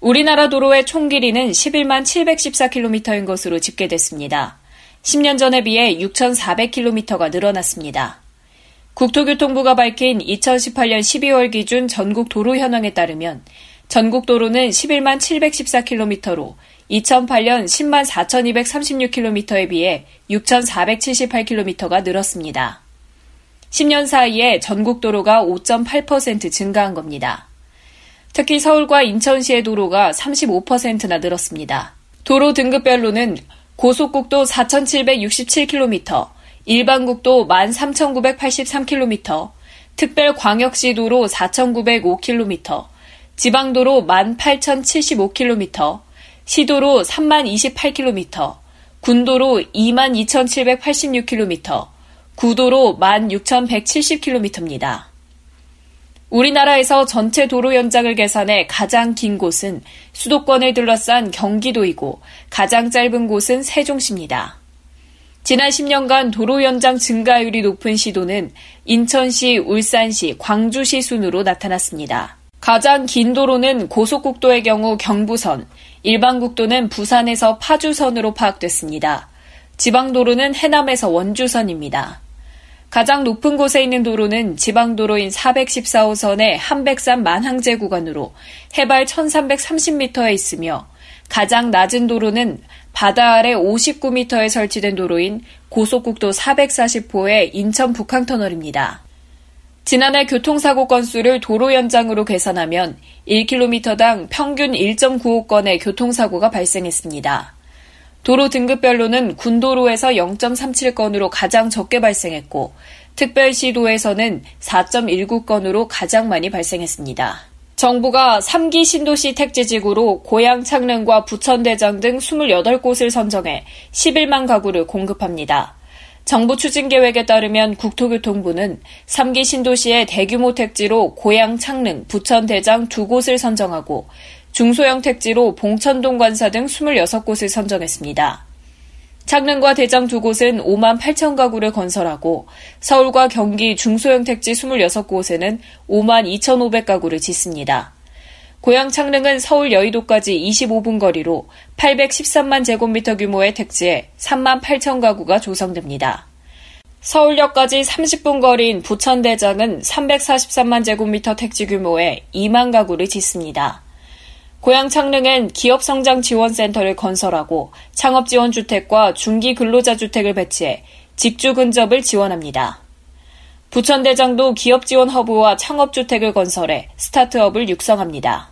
우리나라 도로의 총 길이는 11만 714km인 것으로 집계됐습니다. 10년 전에 비해 6,400km가 늘어났습니다. 국토교통부가 밝힌 2018년 12월 기준 전국 도로 현황에 따르면 전국 도로는 11만 714km로 2008년 10만 4236km에 비해 6,478km가 늘었습니다. 10년 사이에 전국 도로가 5.8% 증가한 겁니다. 특히 서울과 인천시의 도로가 35%나 늘었습니다. 도로 등급별로는 고속국도 4,767km, 일반국도 13,983km, 특별광역시 도로 4,905km, 지방도로 18,075km, 시도로 3만28km, 군도로 22,786km, 구도로 16,170km입니다. 우리나라에서 전체 도로 연장을 계산해 가장 긴 곳은 수도권을 둘러싼 경기도이고 가장 짧은 곳은 세종시입니다. 지난 10년간 도로 연장 증가율이 높은 시도는 인천시, 울산시, 광주시 순으로 나타났습니다. 가장 긴 도로는 고속국도의 경우 경부선, 일반국도는 부산에서 파주선으로 파악됐습니다. 지방도로는 해남에서 원주선입니다. 가장 높은 곳에 있는 도로는 지방도로인 414호선의 한백산 만항제 구간으로 해발 1330m에 있으며 가장 낮은 도로는 바다 아래 59m에 설치된 도로인 고속국도 440호의 인천 북항터널입니다. 지난해 교통사고 건수를 도로 연장으로 계산하면 1km당 평균 1.95건의 교통사고가 발생했습니다. 도로 등급별로는 군도로에서 0.37건으로 가장 적게 발생했고 특별시도에서는 4.19건으로 가장 많이 발생했습니다. 정부가 3기 신도시 택지지구로 고양 창릉과 부천대장 등 28곳을 선정해 11만 가구를 공급합니다. 정부 추진 계획에 따르면 국토교통부는 3기 신도시의 대규모 택지로 고양 창릉, 부천 대장 두 곳을 선정하고 중소형 택지로 봉천동 관사 등 26곳을 선정했습니다. 창릉과 대장 두 곳은 5만 8천 가구를 건설하고 서울과 경기 중소형 택지 26곳에는 5만 2,500가구를 짓습니다. 고양 창릉은 서울 여의도까지 25분 거리로 813만 제곱미터 규모의 택지에 3만 8천 가구가 조성됩니다. 서울역까지 30분 거리인 부천대장은 343만 제곱미터 택지 규모의 2만 가구를 짓습니다. 고양 창릉엔 기업 성장 지원센터를 건설하고 창업 지원 주택과 중기 근로자 주택을 배치해 직주 근접을 지원합니다. 부천대장도 기업 지원 허브와 창업 주택을 건설해 스타트업을 육성합니다.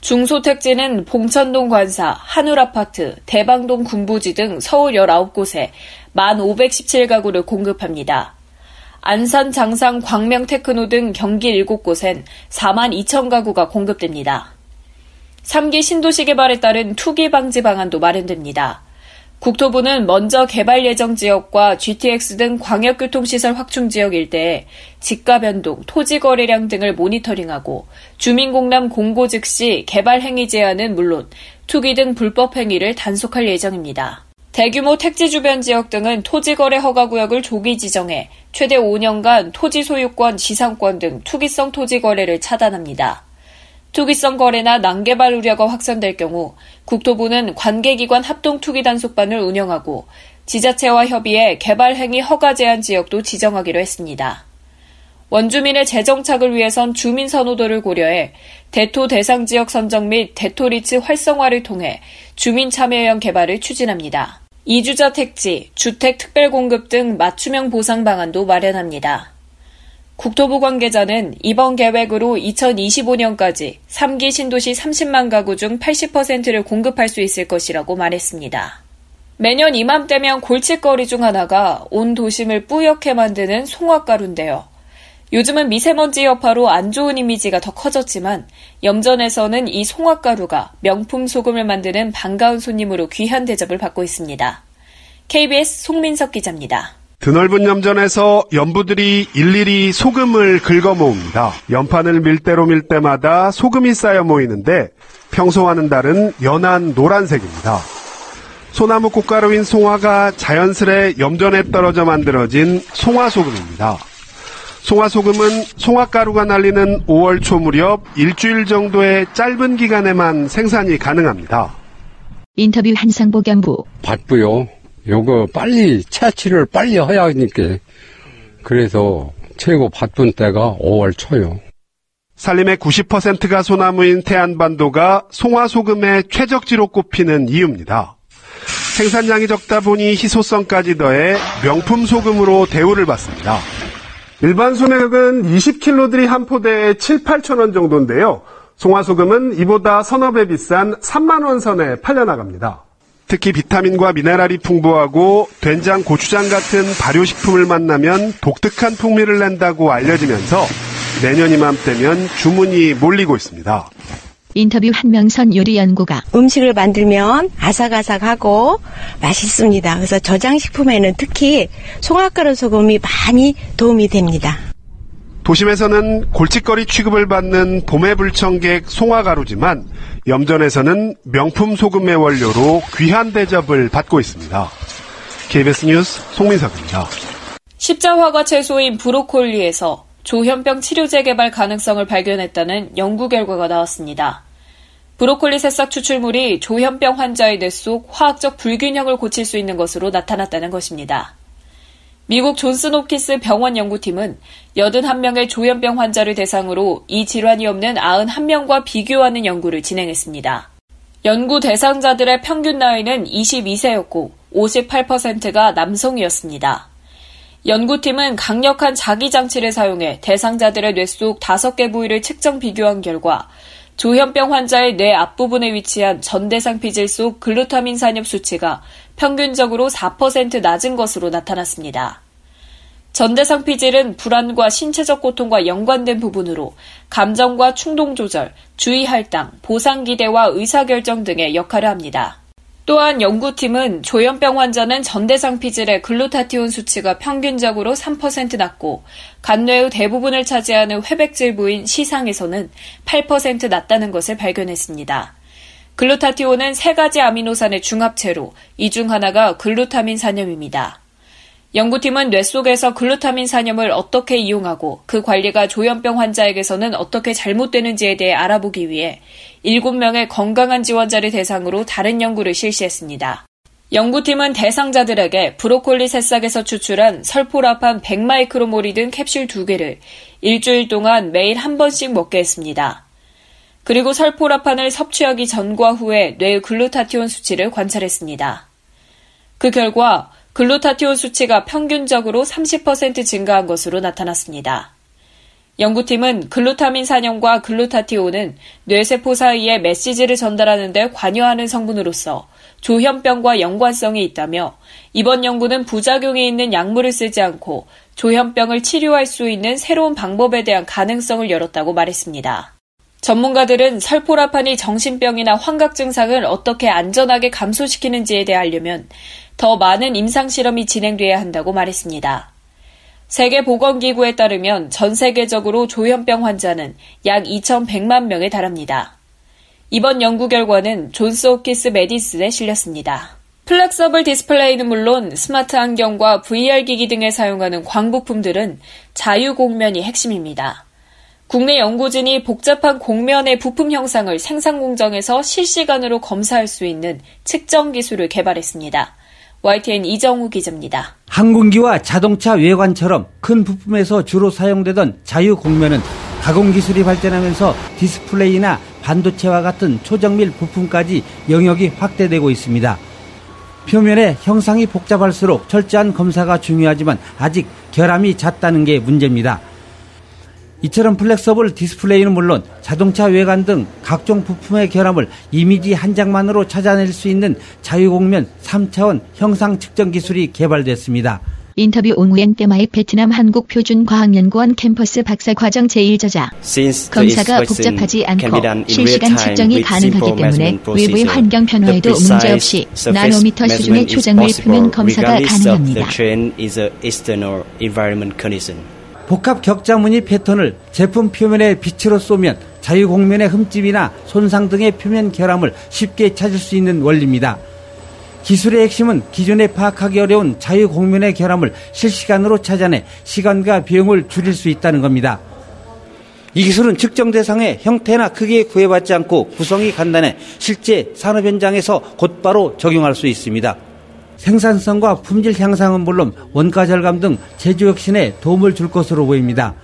중소택지는 봉천동 관사, 한울아파트, 대방동 군부지 등 서울 19곳에 1,517가구를 공급합니다. 안산, 장상, 광명, 테크노 등 경기 7곳엔 4만 2천 가구가 공급됩니다. 3기 신도시 개발에 따른 투기 방지 방안도 마련됩니다. 국토부는 먼저 개발 예정 지역과 GTX 등 광역교통시설 확충 지역 일대에 집가 변동, 토지 거래량 등을 모니터링하고 주민공람 공고 즉시 개발 행위 제한은 물론 투기 등 불법 행위를 단속할 예정입니다. 대규모 택지 주변 지역 등은 토지 거래 허가 구역을 조기 지정해 최대 5년간 토지 소유권, 지상권 등 투기성 토지 거래를 차단합니다. 투기성 거래나 난개발 우려가 확산될 경우 국토부는 관계기관 합동 투기 단속반을 운영하고 지자체와 협의해 개발 행위 허가 제한 지역도 지정하기로 했습니다. 원주민의 재정착을 위해선 주민 선호도를 고려해 대토 대상 지역 선정 및 대토리츠 활성화를 통해 주민 참여형 개발을 추진합니다. 이주자 택지, 주택 특별 공급 등 맞춤형 보상 방안도 마련합니다. 국토부 관계자는 이번 계획으로 2025년까지 3기 신도시 30만 가구 중 80%를 공급할 수 있을 것이라고 말했습니다. 매년 이맘때면 골칫거리 중 하나가 온 도심을 뿌옇게 만드는 송화가루인데요. 요즘은 미세먼지 여파로 안 좋은 이미지가 더 커졌지만 염전에서는 이 송화가루가 명품 소금을 만드는 반가운 손님으로 귀한 대접을 받고 있습니다. KBS 송민석 기자입니다. 드넓은 염전에서 연부들이 일일이 소금을 긁어 모읍니다. 연판을 밀대로 밀 때마다 소금이 쌓여 모이는데 평소와는 다른 연한 노란색입니다. 소나무 꽃가루인 송화가 자연스레 염전에 떨어져 만들어진 송화소금입니다. 송화소금은 송화가루가 날리는 5월 초 무렵 일주일 정도의 짧은 기간에만 생산이 가능합니다. 인터뷰 한상복 연부 바쁘요. 요거 빨리 채취를 빨리 해야 하니까 그래서 최고 바쁜 때가 5월 초요. 산림의 90%가 소나무인 태안반도가 송화소금의 최적지로 꼽히는 이유입니다. 생산량이 적다 보니 희소성까지 더해 명품 소금으로 대우를 받습니다. 일반 소매액은 20kg들이 한 포대에 7, 8천 원 정도인데요. 송화소금은 이보다 서너 배 비싼 3만 원 선에 팔려나갑니다. 특히 비타민과 미네랄이 풍부하고 된장, 고추장 같은 발효식품을 만나면 독특한 풍미를 낸다고 알려지면서 내년 이맘때면 주문이 몰리고 있습니다. 인터뷰 한명선 요리 연구가 음식을 만들면 아삭아삭하고 맛있습니다. 그래서 저장식품에는 특히 송화가루 소금이 많이 도움이 됩니다. 도심에서는 골칫거리 취급을 받는 봄의 불청객 송화가루지만 염전에서는 명품 소금의 원료로 귀한 대접을 받고 있습니다. KBS 뉴스 송민석입니다. 십자화가 채소인 브로콜리에서 조현병 치료제 개발 가능성을 발견했다는 연구 결과가 나왔습니다. 브로콜리 새싹 추출물이 조현병 환자의 뇌 속 화학적 불균형을 고칠 수 있는 것으로 나타났다는 것입니다. 미국 존스노키스 병원 연구팀은 81명의 조현병 환자를 대상으로 이 질환이 없는 91명과 비교하는 연구를 진행했습니다. 연구 대상자들의 평균 나이는 22세였고 58%가 남성이었습니다. 연구팀은 강력한 자기장치를 사용해 대상자들의 뇌 속 5개 부위를 측정 비교한 결과 조현병 환자의 뇌 앞부분에 위치한 전대상 피질 속 글루타민 산염 수치가 평균적으로 4% 낮은 것으로 나타났습니다. 전대상 피질은 불안과 신체적 고통과 연관된 부분으로 감정과 충동 조절, 주의 할당, 보상 기대와 의사결정 등의 역할을 합니다. 또한 연구팀은 조현병 환자는 전대상 피질의 글루타티온 수치가 평균적으로 3% 낮고 간뇌의 대부분을 차지하는 회백질 부인 시상에서는 8% 낮다는 것을 발견했습니다. 글루타티온은 세 가지 아미노산의 중합체로 이 중 하나가 글루타민 산염입니다. 연구팀은 뇌 속에서 글루타민 산염을 어떻게 이용하고 그 관리가 조현병 환자에게서는 어떻게 잘못되는지에 대해 알아보기 위해 7명의 건강한 지원자를 대상으로 다른 연구를 실시했습니다. 연구팀은 대상자들에게 브로콜리 새싹에서 추출한 설포라판 100마이크로몰이 든 캡슐 2개를 일주일 동안 매일 한 번씩 먹게 했습니다. 그리고 설포라판을 섭취하기 전과 후에 뇌의 글루타티온 수치를 관찰했습니다. 그 결과 글루타티온 수치가 평균적으로 30% 증가한 것으로 나타났습니다. 연구팀은 글루타민 산염과 글루타티온은 뇌세포 사이에 메시지를 전달하는 데 관여하는 성분으로서 조현병과 연관성이 있다며 이번 연구는 부작용이 있는 약물을 쓰지 않고 조현병을 치료할 수 있는 새로운 방법에 대한 가능성을 열었다고 말했습니다. 전문가들은 설포라판이 정신병이나 환각 증상을 어떻게 안전하게 감소시키는지에 대해 알려면 더 많은 임상 실험이 진행돼야 한다고 말했습니다. 세계보건기구에 따르면 전 세계적으로 조현병 환자는 약 2,100만 명에 달합니다. 이번 연구 결과는 존스 홉킨스 Medicine에 실렸습니다. flexible 디스플레이는 물론 스마트 안경과 VR 기기 등에 사용하는 광부품들은 자유 곡면이 핵심입니다. 국내 연구진이 복잡한 곡면의 부품 형상을 생산 공정에서 실시간으로 검사할 수 있는 측정 기술을 개발했습니다. YTN 이정우 기자입니다. 항공기와 자동차 외관처럼 큰 부품에서 주로 사용되던 자유 곡면은 가공 기술이 발전하면서 디스플레이나 반도체와 같은 초정밀 부품까지 영역이 확대되고 있습니다. 표면의 형상이 복잡할수록 철저한 검사가 중요하지만 아직 결함이 잦다는 게 문제입니다. 이처럼 flexible 디스플레이는 물론 자동차 외관 등 각종 부품의 결함을 이미지 한 장만으로 찾아낼 수 있는 자유곡면 3차원 형상 측정 기술이 개발됐습니다. 인터뷰 응우옌 때마의 베트남 한국표준과학연구원 캠퍼스 박사과정 제1저자 검사가 복잡하지 않고 실시간 측정이 가능하기 때문에 외부의 환경 변화에도 문제없이 나노미터 수준의 초정밀 표면 검사가 가능합니다. 복합 격자 무늬 패턴을 제품 표면에 빛으로 쏘면 자유공면의 흠집이나 손상 등의 표면 결함을 쉽게 찾을 수 있는 원리입니다. 기술의 핵심은 기존에 파악하기 어려운 자유공면의 결함을 실시간으로 찾아내 시간과 비용을 줄일 수 있다는 겁니다. 이 기술은 측정 대상의 형태나 크기에 구애받지 않고 구성이 간단해 실제 산업 현장에서 곧바로 적용할 수 있습니다. 생산성과 품질 향상은 물론 원가 절감 등 제조 혁신에 도움을 줄 것으로 보입니다.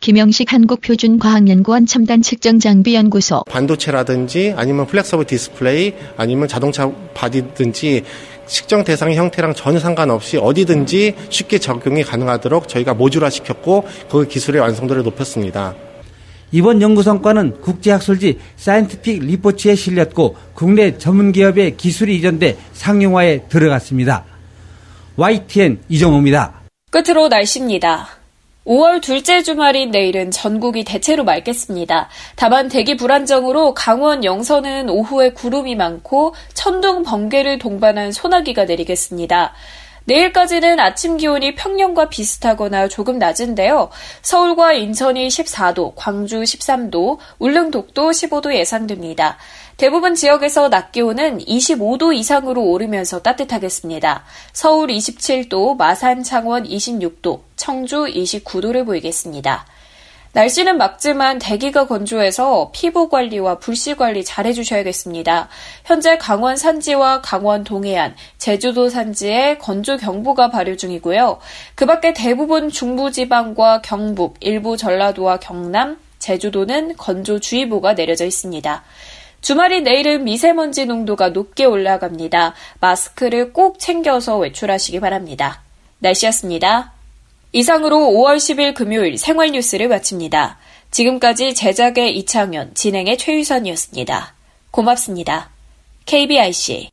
김영식 한국표준과학연구원 첨단 측정 장비 연구소 반도체라든지 아니면 flexible 디스플레이 아니면 자동차 바디든지 측정 대상의 형태랑 전혀 상관없이 어디든지 쉽게 적용이 가능하도록 저희가 모듈화 시켰고 그 기술의 완성도를 높였습니다. 이번 연구 성과는 국제학술지 Scientific Reports에 실렸고 국내 전문 기업의 기술이 이전돼 상용화에 들어갔습니다. YTN 이정호입니다. 끝으로 날씨입니다. 5월 둘째 주말인 내일은 전국이 대체로 맑겠습니다. 다만 대기 불안정으로 강원 영서는 오후에 구름이 많고 천둥 번개를 동반한 소나기가 내리겠습니다. 내일까지는 아침 기온이 평년과 비슷하거나 조금 낮은데요. 서울과 인천이 14도, 광주 13도, 울릉도도 15도 예상됩니다. 대부분 지역에서 낮 기온은 25도 이상으로 오르면서 따뜻하겠습니다. 서울 27도, 마산, 창원 26도, 청주 29도를 보이겠습니다. 날씨는 맑지만 대기가 건조해서 피부 관리와 불씨 관리 잘 해주셔야겠습니다. 현재 강원 산지와 강원 동해안, 제주도 산지에 건조 경보가 발효 중이고요. 그 밖에 대부분 중부지방과 경북, 일부 전라도와 경남, 제주도는 건조주의보가 내려져 있습니다. 주말인 내일은 미세먼지 농도가 높게 올라갑니다. 마스크를 꼭 챙겨서 외출하시기 바랍니다. 날씨였습니다. 이상으로 5월 10일 금요일 생활 뉴스를 마칩니다. 지금까지 제작의 이창현, 진행의 최유선이었습니다. 고맙습니다. KBIC